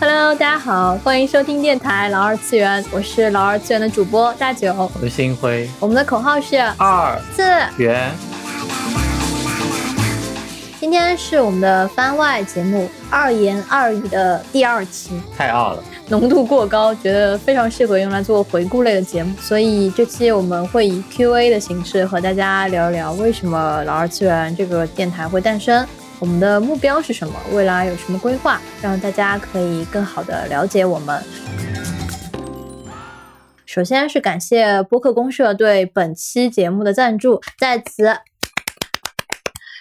Hello，大家好，欢迎收听电台老二次元，我是老二次元的主播大九。我是星辉，我们的口号是二次。元。今天是我们的番外节目二言二语的第二期，太二了，浓度过高，觉得非常适合用来做回顾类的节目，所以这期我们会以 Q&A 的形式和大家聊一聊为什么老二次元这个电台会诞生。我们的目标是什么？未来有什么规划？让大家可以更好的了解我们。首先是感谢播客公社对本期节目的赞助，在此。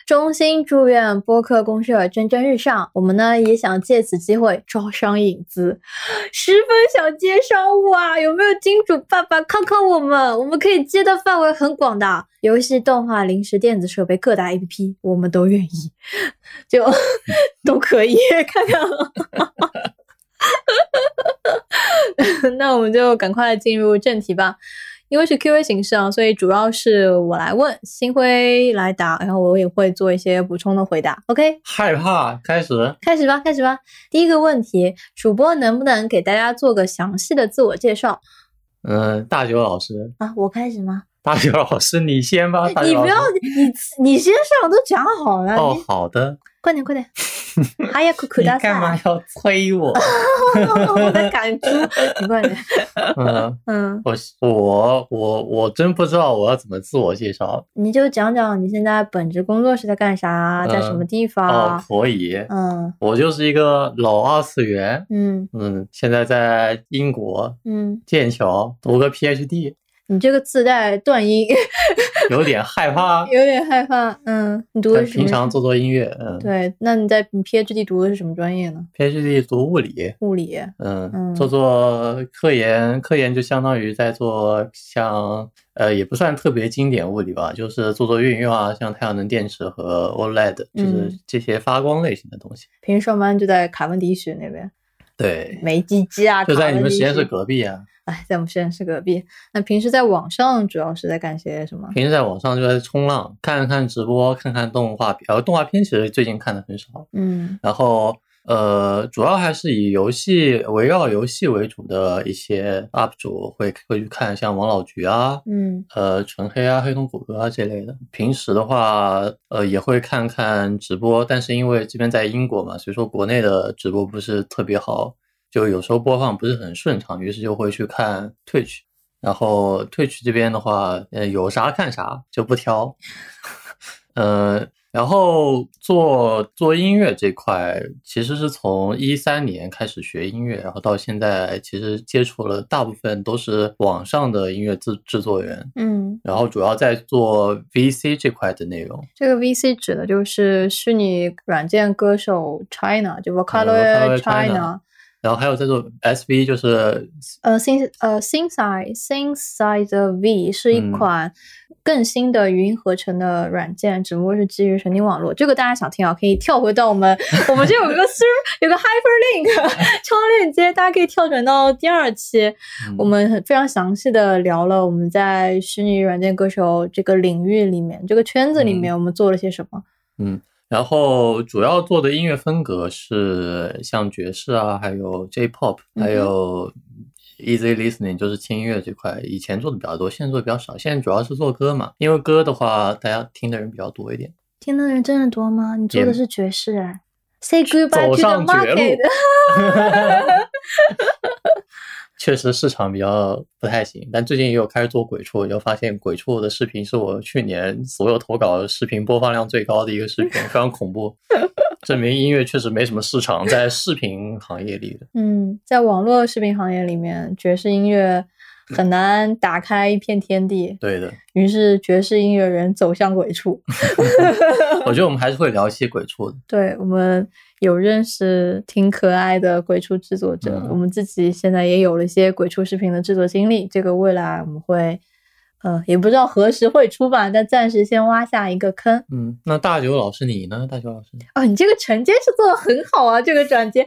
衷心祝愿播客公社蒸蒸日上。我们呢也想借此机会招商引资，十分想接商务啊！有没有金主爸爸看看我们？我们可以接的范围很广的，游戏、动画、零食、电子设备、各大 APP，我们都愿意，就 都可以看看。那我们就赶快进入正题吧。因为是 Q&A 形式啊，所以主要是我来问，星辉来答，然后我也会做一些补充的回答。OK？害怕，开始，开始吧，开始吧。第一个问题，主播能不能给大家做个详细的自我介绍？嗯，大九老师啊，我开始吗？大学老师，你先吧。你不要，你你先上，都讲好了。哦，好的。快点，快点！哎呀，苦苦大干嘛要催我？我在赶猪，你快点。嗯嗯，我我我我真不知道我要怎么自我介绍。你就讲讲你现在本职工作是在干啥，在什么地方？哦，可以。嗯，我就是一个老二次元。嗯嗯，现在在英国。嗯，剑桥读个 PhD。你这个自带断音，有点害怕，有点害怕。嗯，你读的是平常做做音乐。嗯，对。那你在你 PhD 读的是什么专业呢？PhD 读物理。物理。嗯，做做科研，科研就相当于在做像呃，也不算特别经典物理吧，就是做做运用啊，像太阳能电池和 OLED，就是这些发光类型的东西。平时上班就在卡文迪许那边。对。美基基啊，就在你们实验室隔壁啊。哎，在我们实验室隔壁。那平时在网上主要是在干些什么？平时在网上就在冲浪，看看直播，看看动画片。呃，动画片其实最近看的很少。嗯。然后呃，主要还是以游戏围绕游戏为主的一些 UP 主会会去看，像王老菊啊，嗯，呃，纯黑啊，黑瞳谷歌啊这类的。平时的话，呃，也会看看直播，但是因为这边在英国嘛，所以说国内的直播不是特别好。就有时候播放不是很顺畅，于是就会去看 Twitch，然后 Twitch 这边的话，呃，有啥看啥就不挑，呃，然后做做音乐这块，其实是从一三年开始学音乐，然后到现在，其实接触了大部分都是网上的音乐制制作人，嗯，然后主要在做 VC 这块的内容。这个 VC 指的就是虚拟软件歌手 China，就 Vocaloid China。然后还有在做 SV，就是呃，Syn 呃，Synthesize Synthesizer V 是一款更新的语音合成的软件，只不过是基于神经网络。这个大家想听啊，可以跳回到我们 我们这有一个 s 有个 Hyperlink 超链接，大家可以跳转到第二期，我们非常详细的聊了我们在虚拟软件歌手这个领域里面，这个圈子里面我们做了些什么。嗯。然后主要做的音乐风格是像爵士啊，还有 J-pop，还有 easy listening，就是轻音乐这块。以前做的比较多，现在做的比较少。现在主要是做歌嘛，因为歌的话，大家听的人比较多一点。听的人真的多吗？你做的是爵士哎，Say goodbye to the market。确实市场比较不太行，但最近也有开始做鬼畜，就发现鬼畜的视频是我去年所有投稿视频播放量最高的一个视频，非常恐怖，证明音乐确实没什么市场在视频行业里的。嗯，在网络视频行业里面，爵士音乐。很难打开一片天地，对的。于是爵士音乐人走向鬼畜。我觉得我们还是会聊一些鬼畜的。对，我们有认识挺可爱的鬼畜制作者，我们自己现在也有了一些鬼畜视频的制作经历。这个未来我们会。呃，也不知道何时会出版，但暂时先挖下一个坑。嗯，那大九老师你呢？大九老师，哦，你这个承接是做的很好啊，这个转接。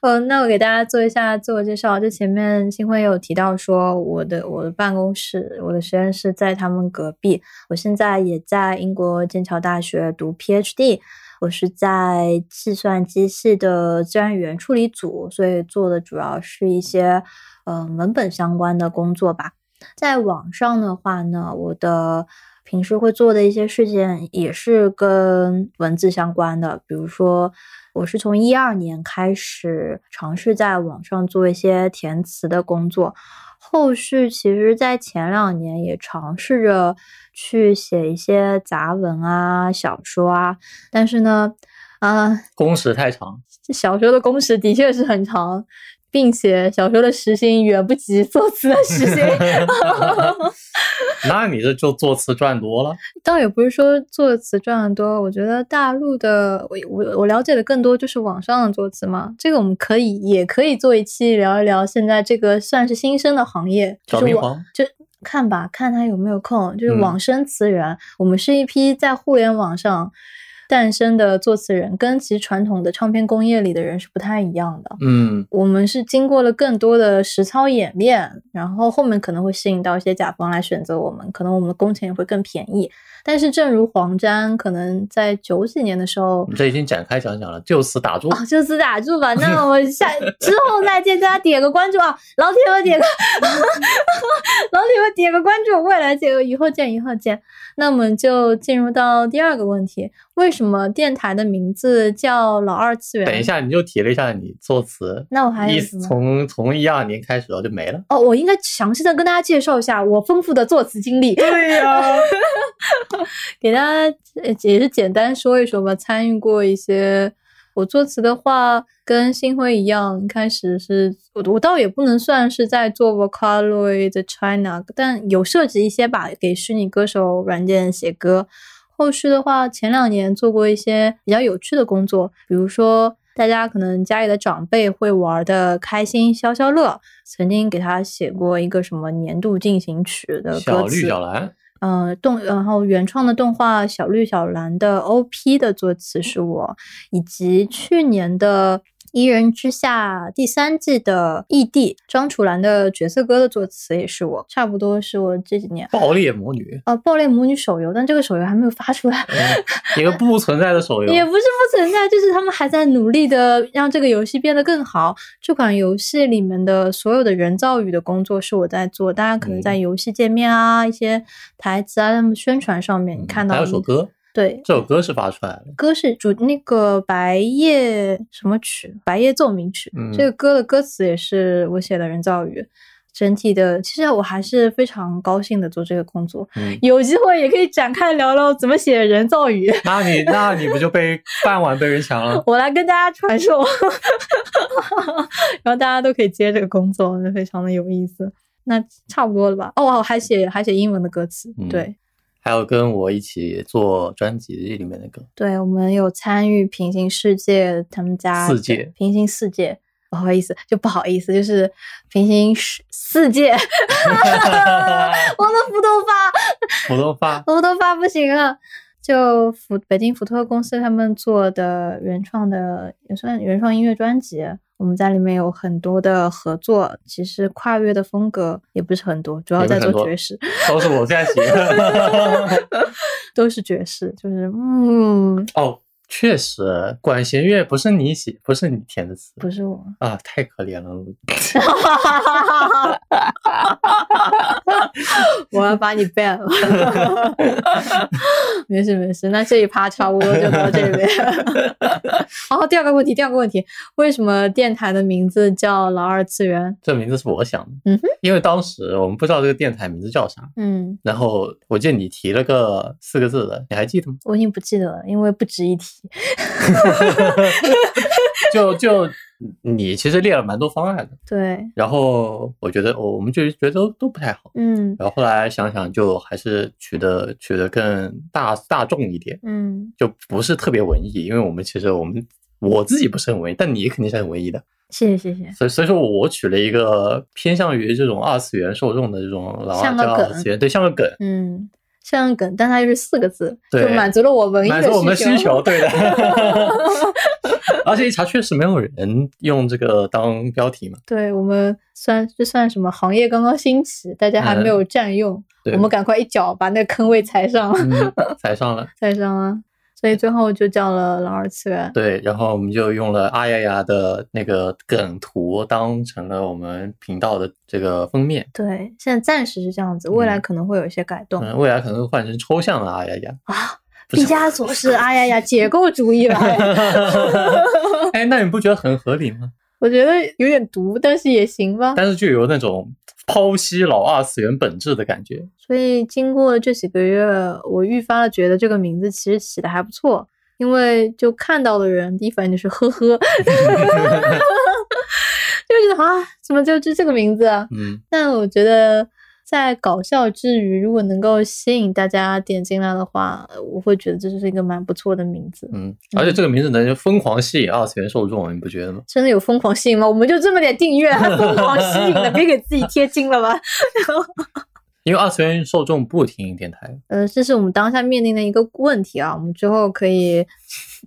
嗯，那我给大家做一下自我介绍。就前面新辉有提到说，我的我的办公室，我的实验室在他们隔壁。我现在也在英国剑桥大学读 PhD。我是在计算机系的自然语言处理组，所以做的主要是一些呃文本相关的工作吧。在网上的话呢，我的平时会做的一些事件也是跟文字相关的，比如说，我是从一二年开始尝试在网上做一些填词的工作，后续其实在前两年也尝试着去写一些杂文啊、小说啊，但是呢，啊，工时太长，小说的工时的确是很长。并且小说的时薪远不及作词的时薪，那你这就作词赚多了？倒也不是说作词赚的多，我觉得大陆的我我我了解的更多就是网上的作词嘛。这个我们可以也可以做一期聊一聊现在这个算是新生的行业，就是网就看吧，看他有没有空，就是网生词人。我们是一批在互联网上。诞生的作词人跟其实传统的唱片工业里的人是不太一样的。嗯，我们是经过了更多的实操演练，然后后面可能会吸引到一些甲方来选择我们，可能我们的工钱也会更便宜。但是，正如黄沾可能在九几年的时候，这已经展开讲讲了，就此打住，就此打住吧。那我们下之后再见，大家点个关注啊，老铁们点个，老铁们点个关注，未来见，以后见，以后见。那我们就进入到第二个问题：为什么电台的名字叫老二次元？等一下，你就提了一下你作词，那我还意思从从一二年开始就没了。哦，我应该详细的跟大家介绍一下我丰富的作词经历。对呀。给大家也是简单说一说吧。参与过一些，我作词的话，跟星辉一样，一开始是我我倒也不能算是在做 Vocaloid China，但有涉及一些吧，给虚拟歌手软件写歌。后续的话，前两年做过一些比较有趣的工作，比如说大家可能家里的长辈会玩的开心消消乐，曾经给他写过一个什么年度进行曲的歌词。小绿小蓝。嗯，动然后原创的动画《小绿小蓝》的 OP 的作词是我，以及去年的。《一人之下》第三季的异地张楚岚的角色歌的作词也是我，差不多是我这几年。爆裂魔女呃，爆裂魔女手游，但这个手游还没有发出来，一个不存在的手游。也不是不存在，就是他们还在努力的让这个游戏变得更好。这款游戏里面的所有的人造语的工作是我在做，大家可能在游戏界面啊、一些台词啊、他们宣传上面你看到。还有首歌。对，这首歌是发出来的，歌是主那个白夜什么曲，白夜奏鸣曲。这个歌的歌词也是我写的人造语。整体的，其实我还是非常高兴的做这个工作。有机会也可以展开聊聊怎么写人造语。那你那你不就被饭碗被人抢了？我来跟大家传授，然后大家都可以接这个工作，非常的有意思。那差不多了吧？哦，我还写还写英文的歌词，对。还有跟我一起做专辑里面的歌，对我们有参与平行世界他们家四界平行世界，不好意思，就不好意思，就是平行世世界，我的普通话，普通话，普通话不行了。就福北京福特公司他们做的原创的也算原创音乐专辑。我们在里面有很多的合作，其实跨越的风格也不是很多，主要在做爵士，都是我在写，都是爵士，就是嗯哦。确实，管弦乐不是你写，不是你填的词，不是我啊，太可怜了。我要把你 ban 了。没事没事，那这一趴差不多就到这边。然后，第二个问题，第二个问题，为什么电台的名字叫老二次元？这名字是我想的。嗯哼，因为当时我们不知道这个电台名字叫啥。嗯，然后我记得你提了个四个字的，你还记得吗？我已经不记得了，因为不值一提。就就你其实列了蛮多方案的，对。然后我觉得我我们就觉得都都不太好，嗯。然后后来想想，就还是取的取的更大大众一点，嗯。就不是特别文艺，因为我们其实我们我自己不是很文艺，但你肯定是很文艺的。谢谢谢谢。所以所以说我取了一个偏向于这种二次元受众的这种老二次元，对，像个梗，嗯。像个梗，但它又是四个字，就满足了我文艺的。满足我们需求，对的。而且一查，确实没有人用这个当标题嘛。对我们算这算什么？行业刚刚兴起，大家还没有占用，我们赶快一脚把那个坑位踩上了，踩上了，踩上了。所以最后就叫了老二次元。对，然后我们就用了阿呀呀的那个梗图当成了我们频道的这个封面。对，现在暂时是这样子，未来可能会有一些改动。嗯，未来可能会换成抽象的阿呀呀啊。毕加索是 哎呀呀解构主义了。哎，那你不觉得很合理吗？我觉得有点毒，但是也行吧。但是就有那种剖析老二次元本质的感觉。所以经过这几个月，我愈发的觉得这个名字其实起的还不错，因为就看到的人第一反应就是呵呵，就觉得啊，怎么就就这个名字啊？嗯，但我觉得。在搞笑之余，如果能够吸引大家点进来的话，我会觉得这是一个蛮不错的名字。嗯，而且这个名字能疯狂吸引二次元受众，你不觉得吗？真的有疯狂吸引吗？我们就这么点订阅，还疯狂吸引了，别给自己贴金了吧。因为二次元受众不听电台，呃，这是我们当下面临的一个问题啊。我们之后可以，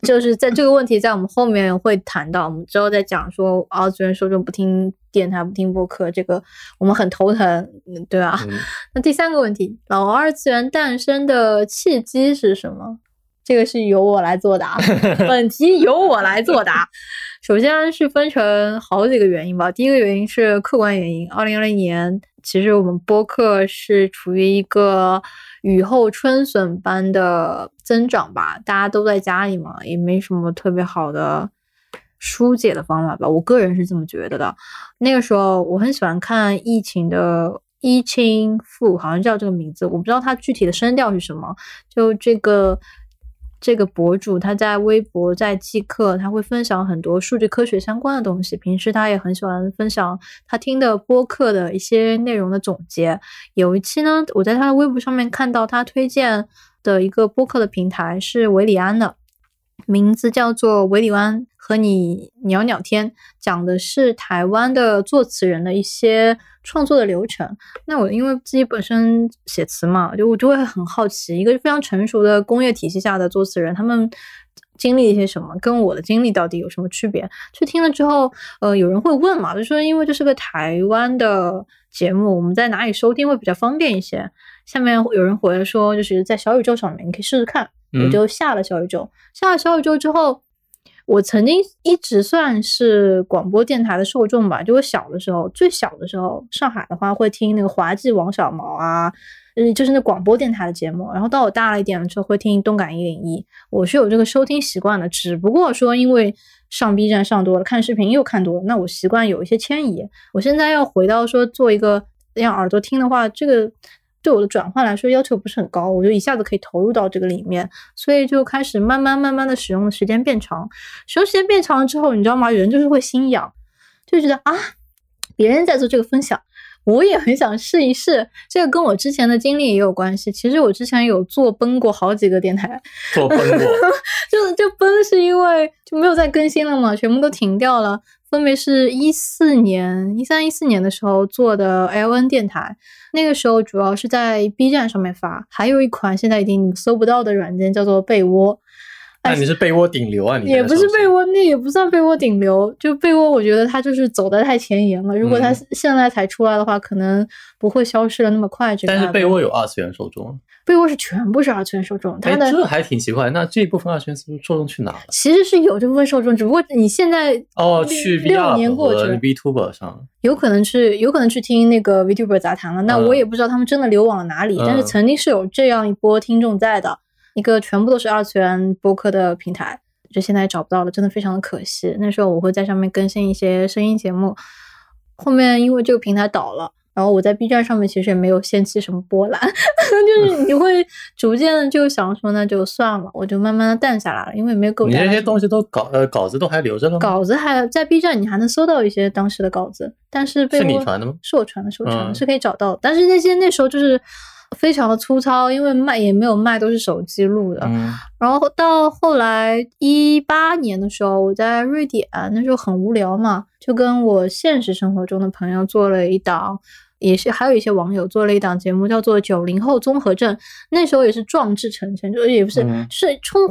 就是在这个问题在我们后面会谈到，我们之后再讲说二次元受众不听电台、不听播客，这个我们很头疼，对吧？那第三个问题，老二次元诞生的契机是什么？这个是由我来作答，本题由我来作答。首先是分成好几个原因吧。第一个原因是客观原因。二零二零年，其实我们播客是处于一个雨后春笋般的增长吧。大家都在家里嘛，也没什么特别好的疏解的方法吧。我个人是这么觉得的。那个时候，我很喜欢看疫情的一清富，好像叫这个名字，我不知道他具体的声调是什么。就这个。这个博主他在微博在即刻，他会分享很多数据科学相关的东西。平时他也很喜欢分享他听的播客的一些内容的总结。有一期呢，我在他的微博上面看到他推荐的一个播客的平台是维里安的。名字叫做维里安和你聊聊天，讲的是台湾的作词人的一些创作的流程。那我因为自己本身写词嘛，就我就会很好奇，一个非常成熟的工业体系下的作词人，他们经历一些什么，跟我的经历到底有什么区别？去听了之后，呃，有人会问嘛，就说因为这是个台湾的节目，我们在哪里收听会比较方便一些？下面有人回来说，就是在小宇宙上面，你可以试试看。我就下了小宇宙，下了小宇宙之后，我曾经一直算是广播电台的受众吧。就我小的时候，最小的时候，上海的话会听那个滑稽王小毛啊，嗯，就是那广播电台的节目。然后到我大了一点的时候，会听动感一零一。我是有这个收听习惯的，只不过说因为上 B 站上多了，看视频又看多了，那我习惯有一些迁移。我现在要回到说做一个让耳朵听的话，这个。对我的转换来说要求不是很高，我就一下子可以投入到这个里面，所以就开始慢慢慢慢的使用的时间变长，使用时间变长了之后，你知道吗？人就是会心痒，就觉得啊，别人在做这个分享，我也很想试一试。这个跟我之前的经历也有关系。其实我之前有做崩过好几个电台，做崩过，就就崩是因为就没有再更新了嘛，全部都停掉了。分别是一四年、一三、一四年的时候做的 LN 电台，那个时候主要是在 B 站上面发，还有一款现在已经搜不到的软件叫做被窝。那你是被窝顶流啊？你也不是被窝，那也不算被窝顶流。就被窝，我觉得他就是走的太前沿了。如果他现在才出来的话，可能不会消失的那么快。但是被窝有二次元受众。被窝是全部是二次元受众，它的这还挺奇怪。那这一部分二次元受众去哪了？其实是有这部分受众，只不过你现在哦，去六年过去，Vtuber 上有可能去有可能去听那个 Vtuber 杂谈了。那我也不知道他们真的流往了哪里，但是曾经是有这样一波听众在的，一个全部都是二次元播客的平台，就现在找不到了，真的非常的可惜。那时候我会在上面更新一些声音节目，后面因为这个平台倒了。然后我在 B 站上面其实也没有掀起什么波澜，就是你会逐渐就想说那就算了，我就慢慢的淡下来了，因为没有够。你那些东西都稿呃稿子都还留着了吗？稿子还在 B 站，你还能搜到一些当时的稿子，但是被是你传的吗？是我传的，是我传的，是可以找到。但是那些那时候就是非常的粗糙，因为卖也没有卖，都是手机录的。然后到后来一八年的时候，我在瑞典，那时候很无聊嘛，就跟我现实生活中的朋友做了一档。也是还有一些网友做了一档节目，叫做《九零后综合症》。那时候也是壮志成城，就也不是是充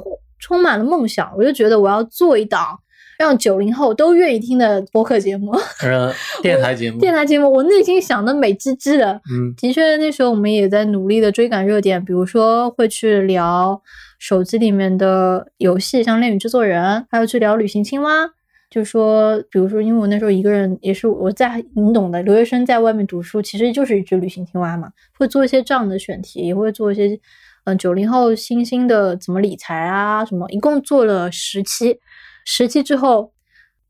充满了梦想。我就觉得我要做一档让九零后都愿意听的播客节目，嗯，电台节目，电台节目，我内心想的美滋滋的。嗯，的确，那时候我们也在努力的追赶热点，比如说会去聊手机里面的游戏，像《恋与制作人》，还有去聊《旅行青蛙》。就说，比如说，因为我那时候一个人，也是我在你懂的，留学生在外面读书，其实就是一只旅行青蛙嘛。会做一些这样的选题，也会做一些，嗯，九零后新兴的怎么理财啊什么，一共做了十期，十期之后。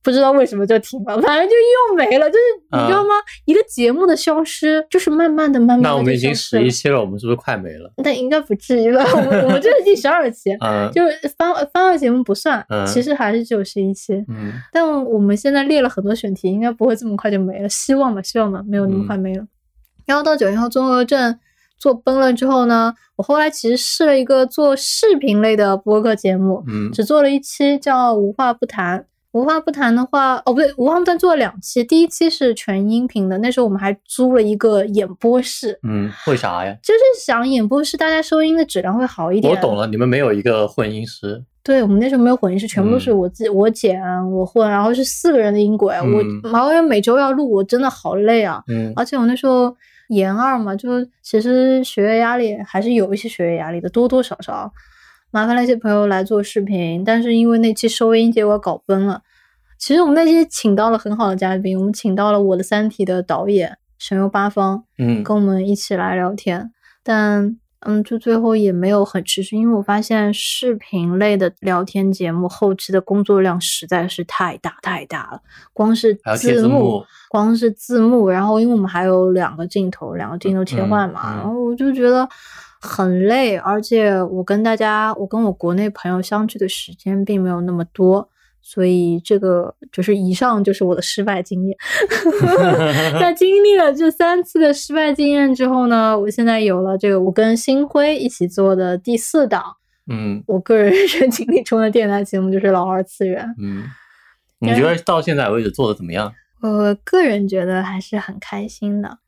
不知道为什么就停了，反正就又没了，就是你知道吗？一个节目的消失，就是慢慢的、慢慢的。那我们已经十一期了，我们是不是快没了？那应该不至于吧？我们我们这是第十二期，就是番番外节目不算，其实还是只有十一期。嗯，但我们现在列了很多选题，应该不会这么快就没了，希望吧，希望吧，没有那么快没了。然后到九零后综合症做崩了之后呢，我后来其实试了一个做视频类的播客节目，嗯，只做了一期，叫无话不谈。无话不谈的话，哦不对，无话不谈做了两期，第一期是全音频的，那时候我们还租了一个演播室。嗯，为啥呀？就是想演播室大家收音的质量会好一点。我懂了，你们没有一个混音师。对我们那时候没有混音师，全部都是我自己我剪我混，然后是四个人的音轨，我毛人每周要录，我真的好累啊。嗯，而且我那时候研二嘛，就其实学业压力还是有一些学业压力的，多多少少。麻烦那些朋友来做视频，但是因为那期收音结果搞崩了。其实我们那期请到了很好的嘉宾，我们请到了我的《三体》的导演神游八方，嗯，跟我们一起来聊天。但嗯，就最后也没有很持续，因为我发现视频类的聊天节目后期的工作量实在是太大太大了，光是字幕，光是字幕，然后因为我们还有两个镜头，两个镜头切换嘛，然后我就觉得。很累，而且我跟大家，我跟我国内朋友相聚的时间并没有那么多，所以这个就是以上就是我的失败经验。在经历了这三次的失败经验之后呢，我现在有了这个我跟星辉一起做的第四档，嗯，我个人 人生经历中的电台节目就是老二次元。嗯，你觉得到现在为止做的怎么样？我个人觉得还是很开心的。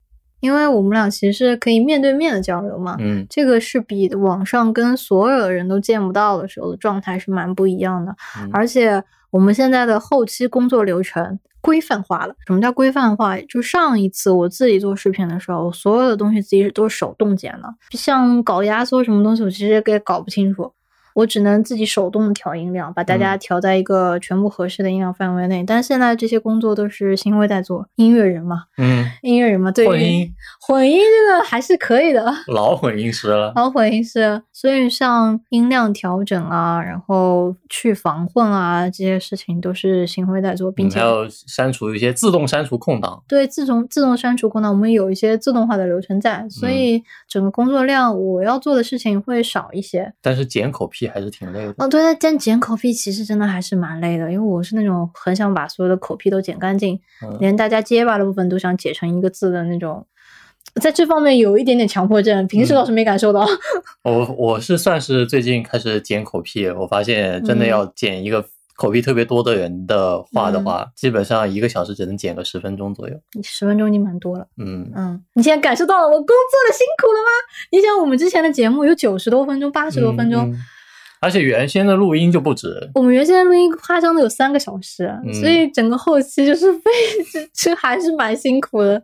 因为我们俩其实是可以面对面的交流嘛，嗯，这个是比网上跟所有的人都见不到的时候的状态是蛮不一样的，而且我们现在的后期工作流程规范化了。什么叫规范化？就上一次我自己做视频的时候，所有的东西自己都手动剪了，像搞压缩什么东西，我其实也搞不清楚。我只能自己手动调音量，把大家调在一个全部合适的音量范围内。但是现在这些工作都是新辉在做，音乐人嘛，嗯，音乐人嘛，对混音，混音这个还是可以的，老混音师了，老混音师。所以像音量调整啊，然后去防混啊，这些事情都是新辉在做，并且还有删除一些自动删除空档。对，自动自动删除空档，我们有一些自动化的流程在，所以整个工作量我要做的事情会少一些。但是剪口癖。还是挺累的哦，对，但剪口癖其实真的还是蛮累的，因为我是那种很想把所有的口癖都剪干净，连大家结巴的部分都想剪成一个字的那种，在这方面有一点点强迫症，平时倒是没感受到。我我是算是最近开始剪口癖，我发现真的要剪一个。口癖特别多的人的话的话，基本上一个小时只能剪个十分钟左右。你十分钟已经蛮多了。嗯嗯，你现在感受到了我工作的辛苦了吗？你想，我们之前的节目有九十多分钟、八十多分钟。而且原先的录音就不止，我们原先的录音夸张的有三个小时，所以整个后期就是非 这还是蛮辛苦的，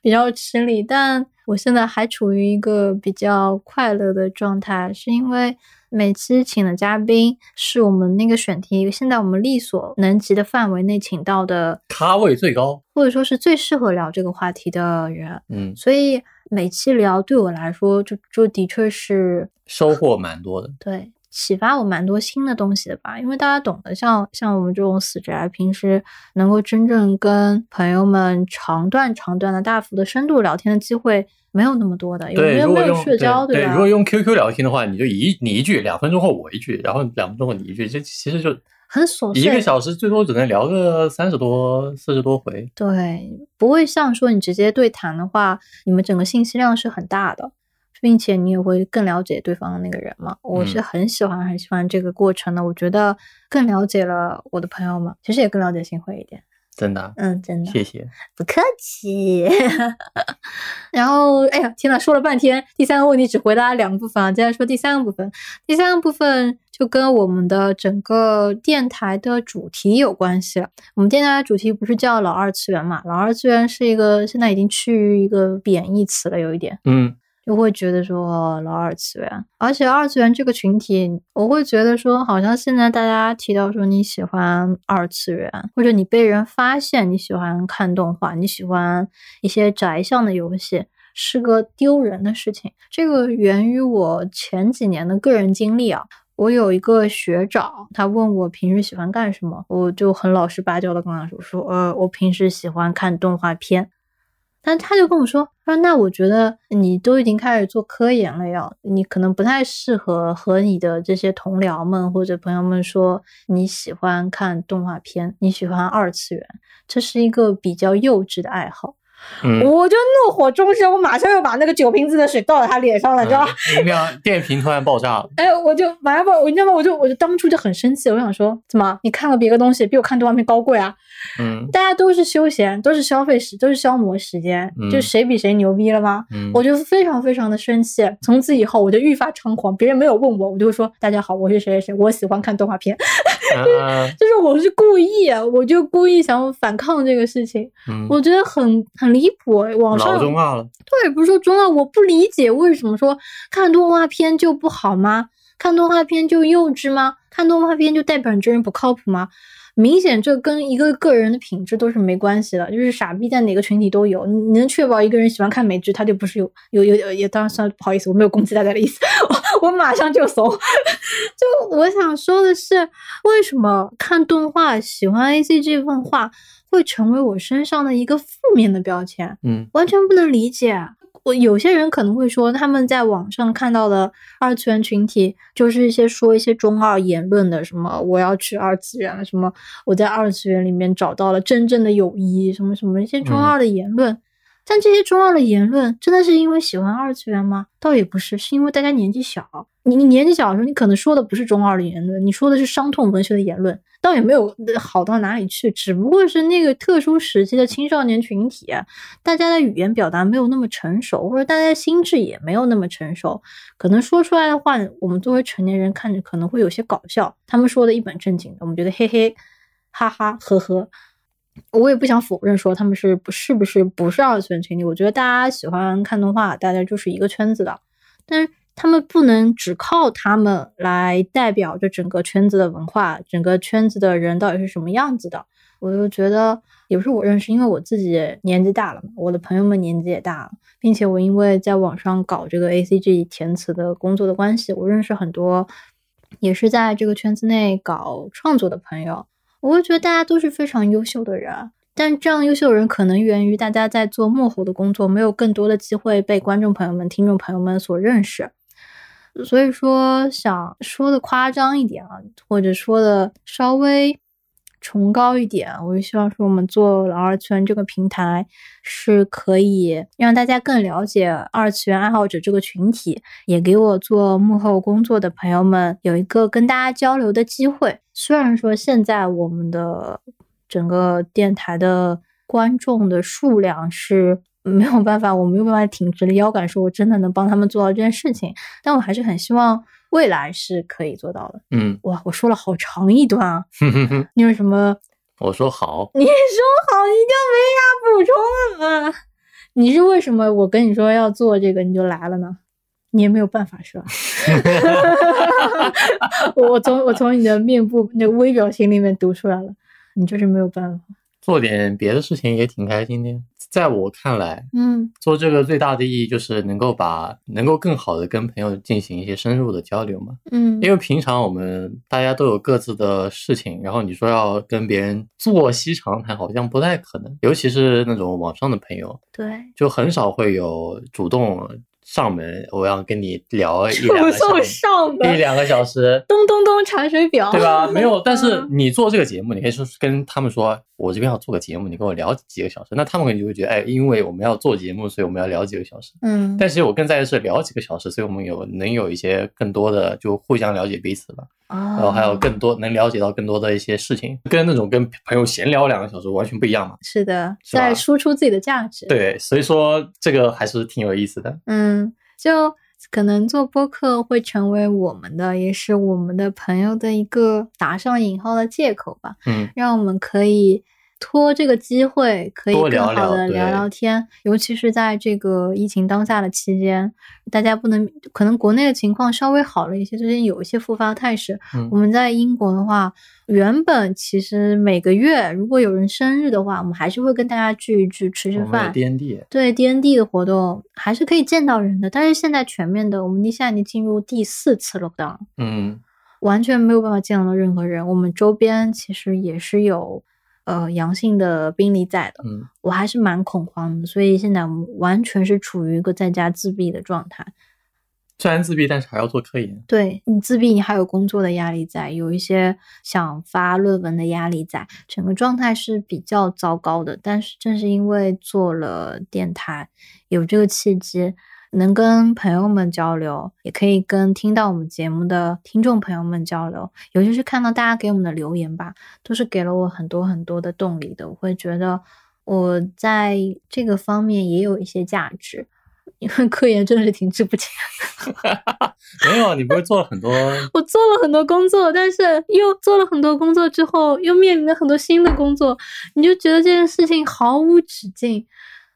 比较吃力。但我现在还处于一个比较快乐的状态，是因为每期请的嘉宾是我们那个选题现在我们力所能及的范围内请到的咖位最高，或者说是最适合聊这个话题的人。嗯，所以每期聊对我来说就就的确是收获蛮多的。对。启发我蛮多新的东西的吧，因为大家懂得，像像我们这种死宅，平时能够真正跟朋友们长段长段的大幅的深度聊天的机会没有那么多的，因为没有社交，对吧？如果用 QQ 聊天的话，你就一你一句，两分钟后我一句，然后两分钟后你一句，这其实就很琐碎，一个小时最多只能聊个三十多、四十多回，对，不会像说你直接对谈的话，你们整个信息量是很大的。并且你也会更了解对方的那个人嘛？我是很喜欢很喜欢这个过程的。我觉得更了解了我的朋友们，其实也更了解新辉一点。真的？嗯，真的。谢谢，不客气。然后，哎呀，天呐，说了半天，第三个问题只回答了两个部分啊，接下来说第三个部分。第三个部分。就跟我们的整个电台的主题有关系了。我们电台的主题不是叫老二次元嘛？老二次元是一个现在已经趋于一个贬义词了，有一点，嗯，就会觉得说老二次元，而且二次元这个群体，我会觉得说，好像现在大家提到说你喜欢二次元，或者你被人发现你喜欢看动画，你喜欢一些宅向的游戏。是个丢人的事情，这个源于我前几年的个人经历啊。我有一个学长，他问我平时喜欢干什么，我就很老实巴交的跟他说，说呃，我平时喜欢看动画片。但他就跟我说，他说那我觉得你都已经开始做科研了呀，你可能不太适合和你的这些同僚们或者朋友们说你喜欢看动画片，你喜欢二次元，这是一个比较幼稚的爱好。我就怒火中烧，我马上又把那个酒瓶子的水倒到他脸上了，你知道吗？电瓶突然爆炸了。哎，我就马上把，我你知道吗？我就我就当初就很生气，我想说，怎么你看了别的东西比我看动画片高贵啊？嗯，大家都是休闲，都是消费时，都是消磨时间，就谁比谁牛逼了吗？嗯我就非常非常的生气。从此以后，我就愈发猖狂。别人没有问我，我就说大家好，我是谁谁谁，我喜欢看动画片。就是我是故意，我就故意想反抗这个事情。我觉得很很离谱。网上老中二了，对，不是说中二，我不理解为什么说看动画片就不好吗？看动画片就幼稚吗？看动画片就代表你这人不靠谱吗？明显这跟一个个人的品质都是没关系的，就是傻逼在哪个群体都有。你能确保一个人喜欢看美剧，他就不是有有有也当然算不好意思，我没有攻击大家的意思，我我马上就怂。就我想说的是，为什么看动画喜欢 A C G 文化会成为我身上的一个负面的标签？嗯，完全不能理解。我有些人可能会说，他们在网上看到的二次元群体，就是一些说一些中二言论的，什么我要去二次元了，什么我在二次元里面找到了真正的友谊，什么什么一些中二的言论。但这些中二的言论，真的是因为喜欢二次元吗？倒也不是，是因为大家年纪小。你你年纪小的时候，你可能说的不是中二的言论，你说的是伤痛文学的言论。倒也没有好到哪里去，只不过是那个特殊时期的青少年群体，大家的语言表达没有那么成熟，或者大家的心智也没有那么成熟，可能说出来的话，我们作为成年人看着可能会有些搞笑。他们说的一本正经的，我们觉得嘿嘿哈哈呵呵。我也不想否认说他们是不是不是不是二次元群体，我觉得大家喜欢看动画，大家就是一个圈子的，但是。他们不能只靠他们来代表着整个圈子的文化，整个圈子的人到底是什么样子的？我就觉得也不是我认识，因为我自己年纪大了嘛，我的朋友们年纪也大了，并且我因为在网上搞这个 A C G 填词的工作的关系，我认识很多也是在这个圈子内搞创作的朋友，我会觉得大家都是非常优秀的人。但这样优秀的人可能源于大家在做幕后的工作，没有更多的机会被观众朋友们、听众朋友们所认识。所以说，想说的夸张一点啊，或者说的稍微崇高一点，我就希望说，我们做老二次元这个平台，是可以让大家更了解二次元爱好者这个群体，也给我做幕后工作的朋友们有一个跟大家交流的机会。虽然说现在我们的整个电台的观众的数量是。没有办法，我没有办法挺直了腰杆说，我真的能帮他们做到这件事情。但我还是很希望未来是可以做到的。嗯，哇，我说了好长一段啊！你有什么？我说好。你说好，你就没啥补充了吗？你是为什么我跟你说要做这个你就来了呢？你也没有办法是吧？我从我从你的面部那个微表情里面读出来了，你就是没有办法。做点别的事情也挺开心的。在我看来，嗯，做这个最大的意义就是能够把能够更好的跟朋友进行一些深入的交流嘛，嗯，因为平常我们大家都有各自的事情，然后你说要跟别人坐西长谈，好像不太可能，尤其是那种网上的朋友，对，就很少会有主动。上门，我要跟你聊一两个小时，一两个小时，咚咚咚，查水表，对吧？没有，但是你做这个节目，你可以说跟他们说，我这边要做个节目，你跟我聊几个小时，那他们可能就会觉得，哎，因为我们要做节目，所以我们要聊几个小时。嗯，但其实我更在意是聊几个小时，所以我们有能有一些更多的就互相了解彼此吧。然后还有更多能了解到更多的一些事情，跟那种跟朋友闲聊两个小时完全不一样嘛。是的，在输出自己的价值。对，所以说这个还是挺有意思的。嗯，就可能做播客会成为我们的，也是我们的朋友的一个打上引号的借口吧。嗯，让我们可以。托这个机会可以更好的聊聊天，尤其是在这个疫情当下的期间，大家不能可能国内的情况稍微好了一些，最近有一些复发态势。我们在英国的话，原本其实每个月如果有人生日的话，我们还是会跟大家聚一聚吃吃饭。D N D 对 D N D 的活动还是可以见到人的，但是现在全面的，我们现在已经进入第四次 lockdown，嗯，完全没有办法见到任何人。我们周边其实也是有。呃，阳性的病例在的，嗯，我还是蛮恐慌的，所以现在完全是处于一个在家自闭的状态。虽然自闭，但是还要做科研。对你自闭，你还有工作的压力在，有一些想发论文的压力在，整个状态是比较糟糕的。但是正是因为做了电台，有这个契机。能跟朋友们交流，也可以跟听到我们节目的听众朋友们交流，尤其是看到大家给我们的留言吧，都是给了我很多很多的动力的。我会觉得我在这个方面也有一些价值，因为科研真的是停滞不前。没有，你不是做了很多？我做了很多工作，但是又做了很多工作之后，又面临了很多新的工作，你就觉得这件事情毫无止境。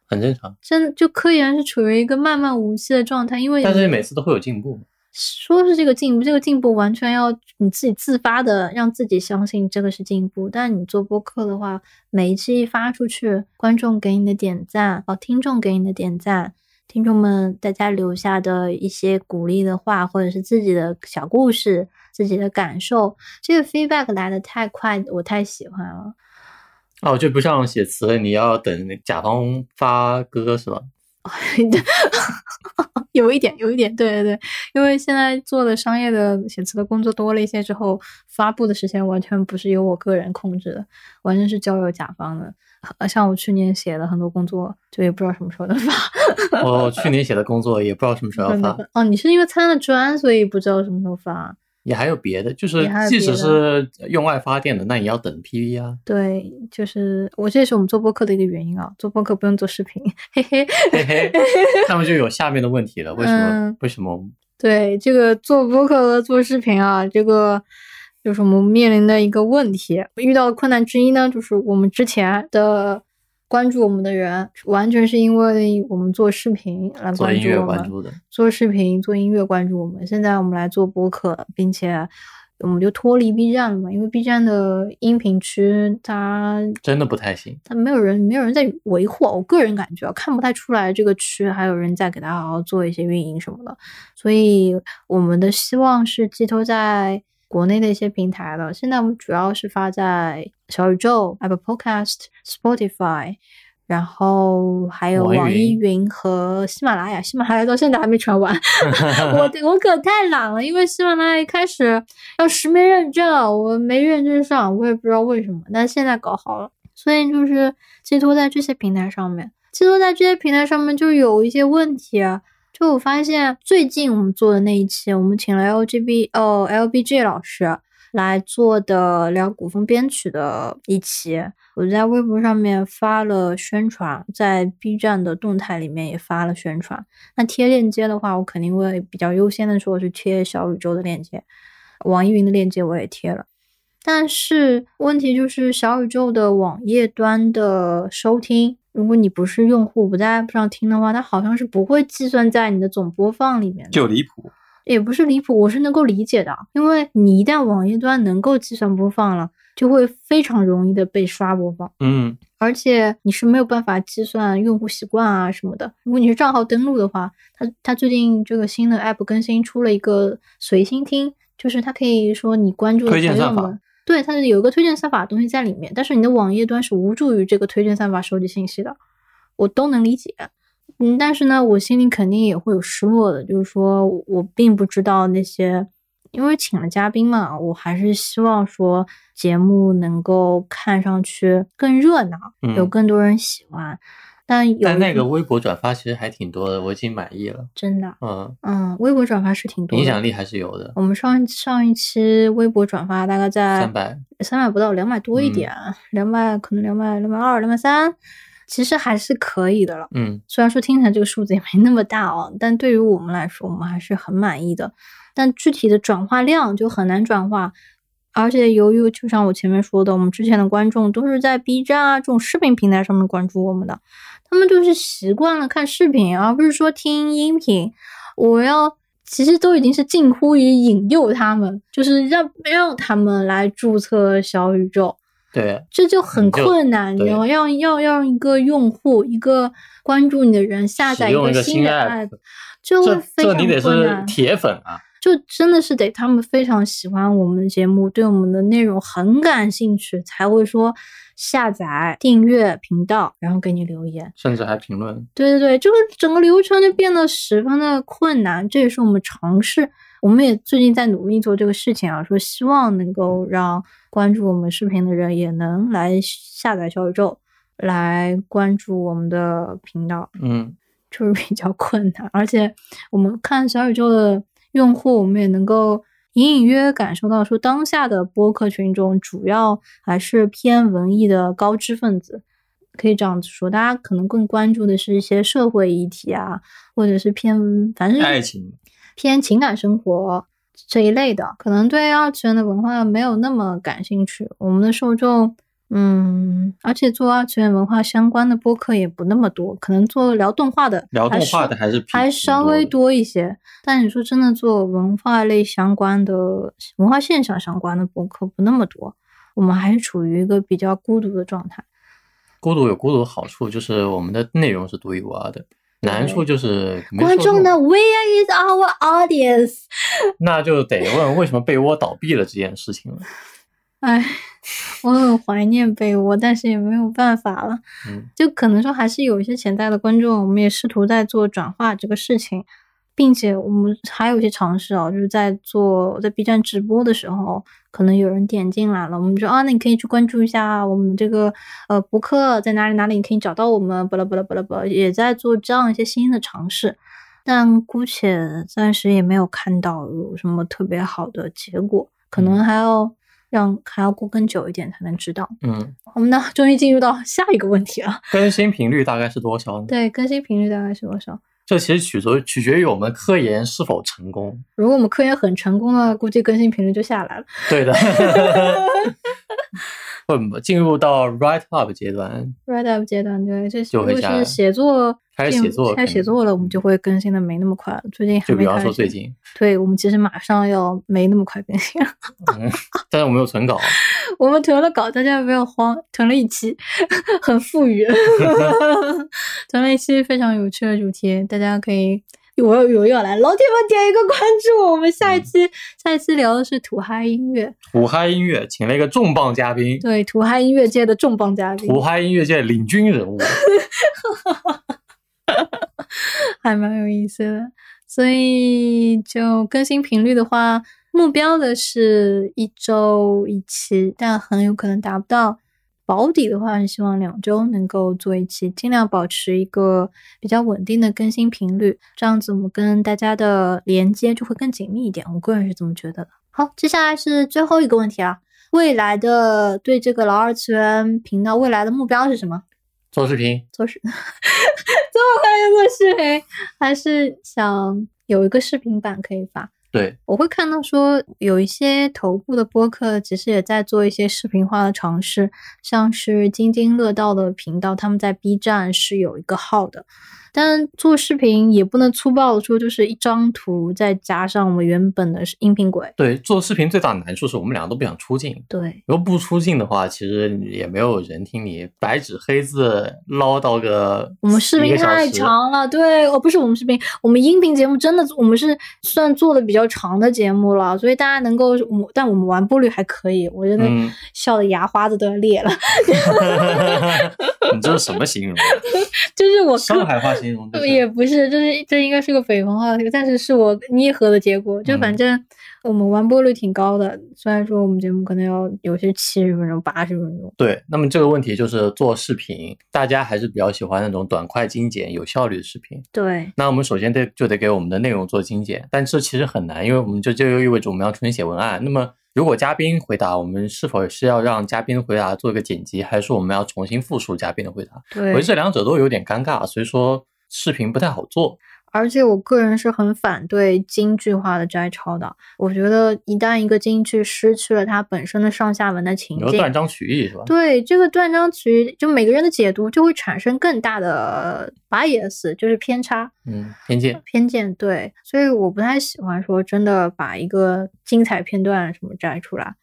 很正常，真就科研是处于一个漫漫无期的状态，因为但是每次都会有进步。说是这个进步，这个进步完全要你自己自发的让自己相信这个是进步。但你做播客的话，每一期一发出去，观众给你的点赞，哦，听众给你的点赞，听众们大家留下的一些鼓励的话，或者是自己的小故事、自己的感受，这个 feedback 来的太快，我太喜欢了。哦，就不像写词，你要等甲方发歌是吧？有一点，有一点，对对对，因为现在做的商业的写词的工作多了一些之后，发布的时间完全不是由我个人控制的，完全是交由甲方的。呃，像我去年写的很多工作，就也不知道什么时候能发。我 去年写的工作也不知道什么时候要发。哦，你是因为参了专，所以不知道什么时候发。也还有别的，就是即使是用外发电的，那也要等 PV 啊。对，就是我这也是我们做播客的一个原因啊。做播客不用做视频，嘿嘿嘿嘿，他们就有下面的问题了。为什么？为什么？对，这个做播客和做视频啊，这个就是我们面临的一个问题。遇到的困难之一呢，就是我们之前的。关注我们的人完全是因为我们做视频来关注我们，做视频做音乐关注我们。现在我们来做播客，并且我们就脱离 B 站了嘛，因为 B 站的音频区它真的不太行，它没有人没有人在维护。我个人感觉看不太出来这个区还有人在给他好好做一些运营什么的，所以我们的希望是寄托在。国内的一些平台了，现在我们主要是发在小宇宙、Apple Podcast、Spotify，然后还有网易云和喜马拉雅。喜马拉雅到现在还没传完，我我可太懒了，因为喜马拉雅一开始要实名认证，我没认证上，我也不知道为什么，但现在搞好了，所以就是寄托在这些平台上面，寄托在这些平台上面就有一些问题啊。就我发现，最近我们做的那一期，我们请了 LGB 哦 LBG 老师来做的聊古风编曲的一期，我在微博上面发了宣传，在 B 站的动态里面也发了宣传。那贴链接的话，我肯定会比较优先的说是贴小宇宙的链接，网易云的链接我也贴了。但是问题就是小宇宙的网页端的收听。如果你不是用户，不在 App 上听的话，它好像是不会计算在你的总播放里面的。就离谱，也不是离谱，我是能够理解的。因为你一旦网页端能够计算播放了，就会非常容易的被刷播放。嗯，而且你是没有办法计算用户习惯啊什么的。如果你是账号登录的话，它它最近这个新的 App 更新出了一个随心听，就是它可以说你关注的推荐算法。对，它是有一个推荐算法的东西在里面，但是你的网页端是无助于这个推荐算法收集信息的，我都能理解。嗯，但是呢，我心里肯定也会有失落的，就是说我并不知道那些，因为请了嘉宾嘛，我还是希望说节目能够看上去更热闹，有更多人喜欢。但但那个微博转发其实还挺多的，我已经满意了。真的，嗯嗯，微博转发是挺多，影响力还是有的。我们上上一期微博转发大概在三百，三百不到，两百多一点，两百可能两百两百二两百三，其实还是可以的了。嗯，虽然说听起来这个数字也没那么大哦，但对于我们来说，我们还是很满意的。但具体的转化量就很难转化，而且由于就像我前面说的，我们之前的观众都是在 B 站啊这种视频平台上面关注我们的，他们就是习惯了看视频，而不是说听音频。我要其实都已经是近乎于引诱他们，就是让让他们来注册小宇宙。对，这就很困难，你知道？要要让一个用户，一个关注你的人下载一个新的 app，就会非常困难。这你得是铁粉啊，就真的是得他们非常喜欢我们的节目，对我们的内容很感兴趣，才会说下载、订阅频道，然后给你留言，甚至还评论。对对对，这个整个流程就变得十分的困难。这也是我们尝试。我们也最近在努力做这个事情啊，说希望能够让关注我们视频的人也能来下载小宇宙，来关注我们的频道。嗯，就是比较困难，而且我们看小宇宙的用户，我们也能够隐隐约约感受到，说当下的播客群中主要还是偏文艺的高知分子，可以这样子说，大家可能更关注的是一些社会议题啊，或者是偏反正爱情。偏情感生活这一类的，可能对二次元的文化没有那么感兴趣。我们的受众，嗯，而且做二次元文化相关的播客也不那么多，可能做聊动画的，聊动画的还是还稍微多一些。但你说真的做文化类相关的、文化现象相关的播客不那么多，我们还是处于一个比较孤独的状态。孤独有孤独的好处，就是我们的内容是独一无二的。难处就是观众呢，Where is our audience？那就得问为什么被窝倒闭了这件事情了。哎，我很怀念被窝，但是也没有办法了。嗯，就可能说还是有一些潜在的观众，我们也试图在做转化这个事情。并且我们还有一些尝试啊，就是在做在 B 站直播的时候，可能有人点进来了，我们就啊，那你可以去关注一下我们这个呃博客在哪里哪里，你可以找到我们，巴拉巴拉巴拉巴拉，也在做这样一些新的尝试，但姑且暂时也没有看到有什么特别好的结果，可能还要让还要过更久一点才能知道。嗯，我们呢，终于进入到下一个问题了，更新频率大概是多少呢？对，更新频率大概是多少？这其实取决取决于我们科研是否成功。如果我们科研很成功了，估计更新频率就下来了。对的。不进入到 write up 阶段，write up 阶段对，这就会是写作开始写作，开始写作了，我们就会更新的没那么快了。最近还就比方说最近，对我们其实马上要没那么快更新了。但是我们有存稿，我们囤了稿，大家不要慌，囤了一期很富裕，囤了一期非常有趣的主题，大家可以。我要有要来，老铁们点一个关注，我们下一期下一期聊的是土嗨音乐。土嗨音乐请了一个重磅嘉宾，对，土嗨音乐界的重磅嘉宾，土嗨音乐界领军人物，还蛮有意思的。所以就更新频率的话，目标的是一周一期，但很有可能达不到。保底的话是希望两周能够做一期，尽量保持一个比较稳定的更新频率，这样子我们跟大家的连接就会更紧密一点。我个人是这么觉得的。好，接下来是最后一个问题了，未来的对这个老二次元频道未来的目标是什么？做视频，做视，这么快就做视频，还是想有一个视频版可以发？对，我会看到说有一些头部的播客其实也在做一些视频化的尝试，像是津津乐道的频道，他们在 B 站是有一个号的。但做视频也不能粗暴的说，就是一张图再加上我们原本的音频轨。对，做视频最大的难处是我们两个都不想出镜。对，如果不出镜的话，其实也没有人听你白纸黑字唠叨个。我们视频太长了，对，哦，不是我们视频，我们音频节目真的，我们是算做的比较长的节目了，所以大家能够，但我们完播率还可以，我真的笑的牙花子都要裂了。你这是什么形容？就是我上海话形容。也不是，这是这应该是个北方话，但是是我捏合的结果。就反正我们完播率挺高的，虽然说我们节目可能要有些七十分钟、八十分钟。对，那么这个问题就是做视频，大家还是比较喜欢那种短快、精简、有效率的视频。对，那我们首先得就得给我们的内容做精简，但这其实很难，因为我们这就意味着我们要重新写文案。那么如果嘉宾回答，我们是否是要让嘉宾回答做一个剪辑，还是说我们要重新复述嘉宾的回答？对，我觉得这两者都有点尴尬，所以说视频不太好做。而且我个人是很反对京剧化的摘抄的。我觉得一旦一个京剧失去了它本身的上下文的情境，断章取义是吧？对，这个断章取义，就每个人的解读就会产生更大的 bias，就是偏差，嗯，偏见，偏见。对，所以我不太喜欢说真的把一个精彩片段什么摘出来，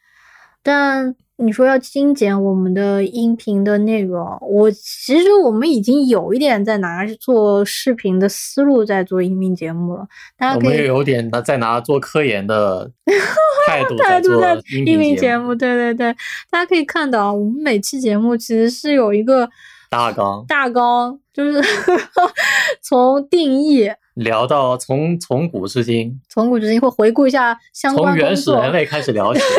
但。你说要精简我们的音频的内容，我其实我们已经有一点在拿做视频的思路在做音频节目了。大家可以，我们也有点拿在拿做科研的 态度在做音频节目。对对对，大家可以看到，我们每期节目其实是有一个大纲，大纲就是 从定义聊到从从古至今，从古至今会回顾一下相关从原始人类开始聊起。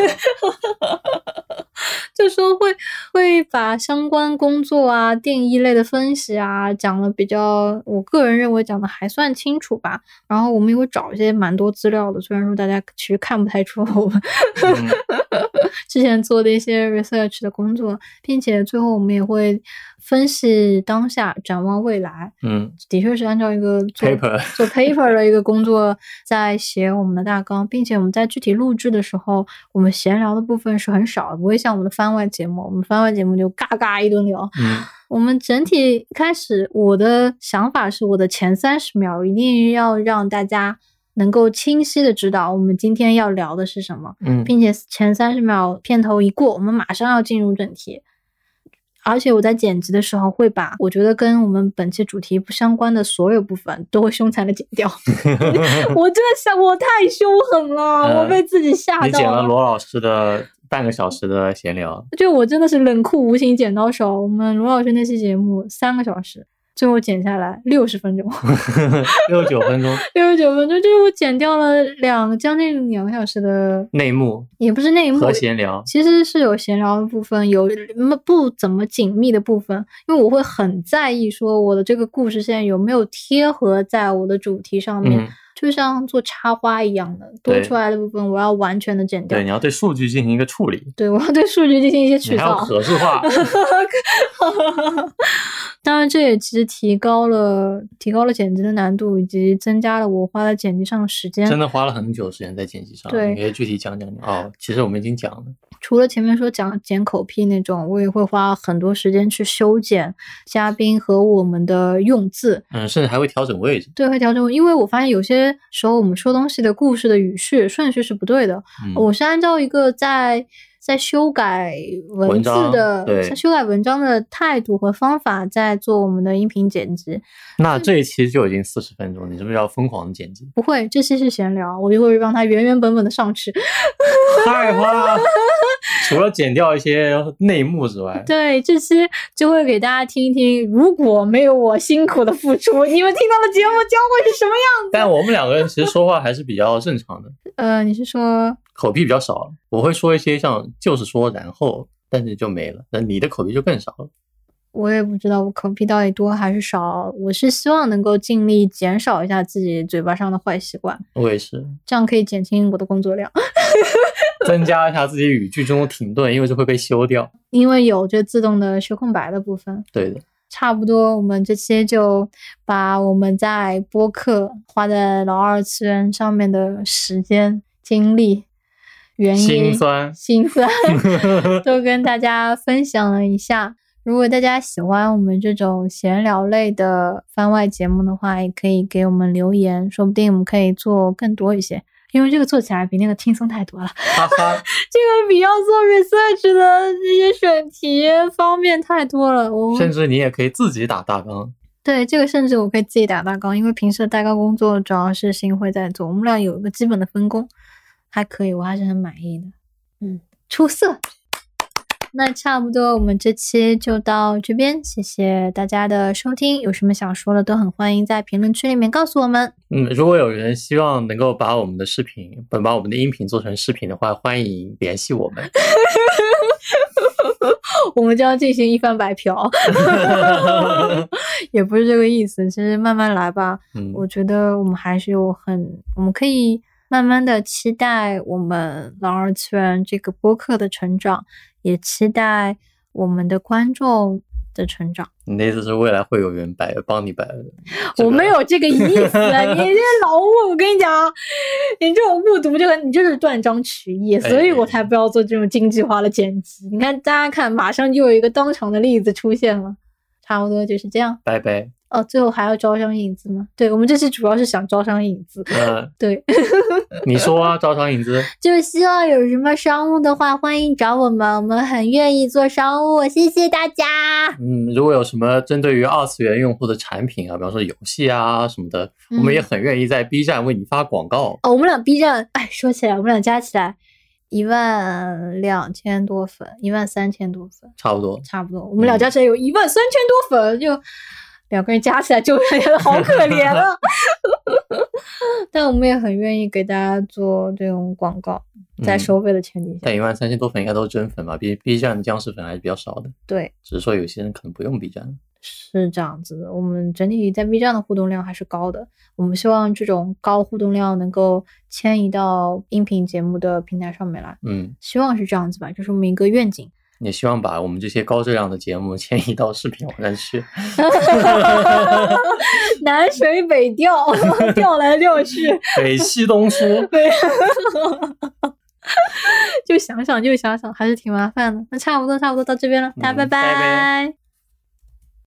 就说会会把相关工作啊、定义类的分析啊讲的比较，我个人认为讲的还算清楚吧。然后我们也会找一些蛮多资料的，虽然说大家其实看不太出我们 之前做的一些 research 的工作，并且最后我们也会。分析当下，展望未来。嗯，的确是按照一个做 paper 做 paper 的一个工作在写我们的大纲，并且我们在具体录制的时候，我们闲聊的部分是很少的，不会像我们的番外节目，我们番外节目就嘎嘎一顿聊。嗯，我们整体开始，我的想法是我的前三十秒一定要让大家能够清晰的知道我们今天要聊的是什么。嗯，并且前三十秒片头一过，我们马上要进入正题。而且我在剪辑的时候会把我觉得跟我们本期主题不相关的所有部分都会凶残的剪掉。我真的想我太凶狠了，我被自己吓到。你剪了罗老师的半个小时的闲聊，就我真的是冷酷无情剪刀手。我们罗老师那期节目三个小时。最后剪下来六十分钟，六十九分钟，六十九分钟，就是我剪掉了两将近两个小时的内幕，也不是内幕和闲聊，其实是有闲聊的部分，有不怎么紧密的部分，因为我会很在意说我的这个故事线有没有贴合在我的主题上面。就像做插花一样的，多出来的部分我要完全的剪掉。对，你要对数据进行一个处理。对，我要对数据进行一些取造。可视化。当然，这也其实提高了提高了剪辑的难度，以及增加了我花在剪辑上的时间。真的花了很久时间在剪辑上。对，你可以具体讲讲哦。其实我们已经讲了。除了前面说讲剪口癖那种，我也会花很多时间去修剪嘉宾和我们的用字。嗯，甚至还会调整位置。对，会调整，因为我发现有些时候我们说东西的故事的语序顺序是不对的。我是按照一个在。在修改文字的，在修改文章的态度和方法，在做我们的音频剪辑。那这一期就已经四十分钟，你是不是要疯狂的剪辑？不会，这期是闲聊，我就会让它原原本本的上去。太花了，除了剪掉一些内幕之外，对，这期就会给大家听一听，如果没有我辛苦的付出，你们听到的节目将会是什么样子？但我们两个人其实说话还是比较正常的。呃，你是说？口癖比较少，我会说一些像就是说然后，但是就没了。那你的口癖就更少了。我也不知道我口癖到底多还是少。我是希望能够尽力减少一下自己嘴巴上的坏习惯。我也是，这样可以减轻我的工作量，增加一下自己语句中的停顿，因为这会被修掉。因为有这自动的修空白的部分。对的，差不多，我们这期就把我们在播客花在老二次元上面的时间精力。原因心酸，心酸，都跟大家分享了一下。如果大家喜欢我们这种闲聊类的番外节目的话，也可以给我们留言，说不定我们可以做更多一些。因为这个做起来比那个轻松太多了，哈哈，这个比要做 research 的那些选题方便太多了。我甚至你也可以自己打大纲。对，这个甚至我可以自己打大纲，因为平时的大纲工作主要是新辉在做，我们俩有一个基本的分工。还可以，我还是很满意的。嗯，出色。那差不多，我们这期就到这边，谢谢大家的收听。有什么想说的，都很欢迎在评论区里面告诉我们。嗯，如果有人希望能够把我们的视频，本把我们的音频做成视频的话，欢迎联系我们。我们将进行一番白嫖。也不是这个意思，其实慢慢来吧。嗯，我觉得我们还是有很，我们可以。慢慢的期待我们老二次元这个播客的成长，也期待我们的观众的成长。你的意思是未来会有人摆帮你摆？我没有这个意思，你这老误，我跟你讲，你这种误读这个，你就是断章取义，所以我才不要做这种经济化的剪辑。你看，大家看，马上就有一个当场的例子出现了，差不多就是这样。拜拜。哦，最后还要招商引资吗？对我们这期主要是想招商引资。嗯，对。你说啊，招商引资，就是希望有什么商务的话，欢迎找我们，我们很愿意做商务。谢谢大家。嗯，如果有什么针对于二次元用户的产品啊，比方说游戏啊什么的，我们也很愿意在 B 站为你发广告。哦，我们俩 B 站，哎，说起来，我们俩加起来一万两千多粉，一万三千多粉，差不多，差不多。我们俩加起来有一万三千多粉，就。两个人加起来就觉 得好可怜啊，但我们也很愿意给大家做这种广告，在收费的前提下。但一万三千多粉应该都是真粉吧？B B 站的僵尸粉还是比较少的。对，只是说有些人可能不用 B 站。是这样子的，我们整体在 B 站的互动量还是高的。我们希望这种高互动量能够迁移到音频节目的平台上面来。嗯，希望是这样子吧，就是我们一个愿景。也希望把我们这些高质量的节目 迁移到视频网站去，南水北调，调来调去，北西东输，对，就想想就想想，还是挺麻烦的。那差不多差不多到这边了，大家拜拜。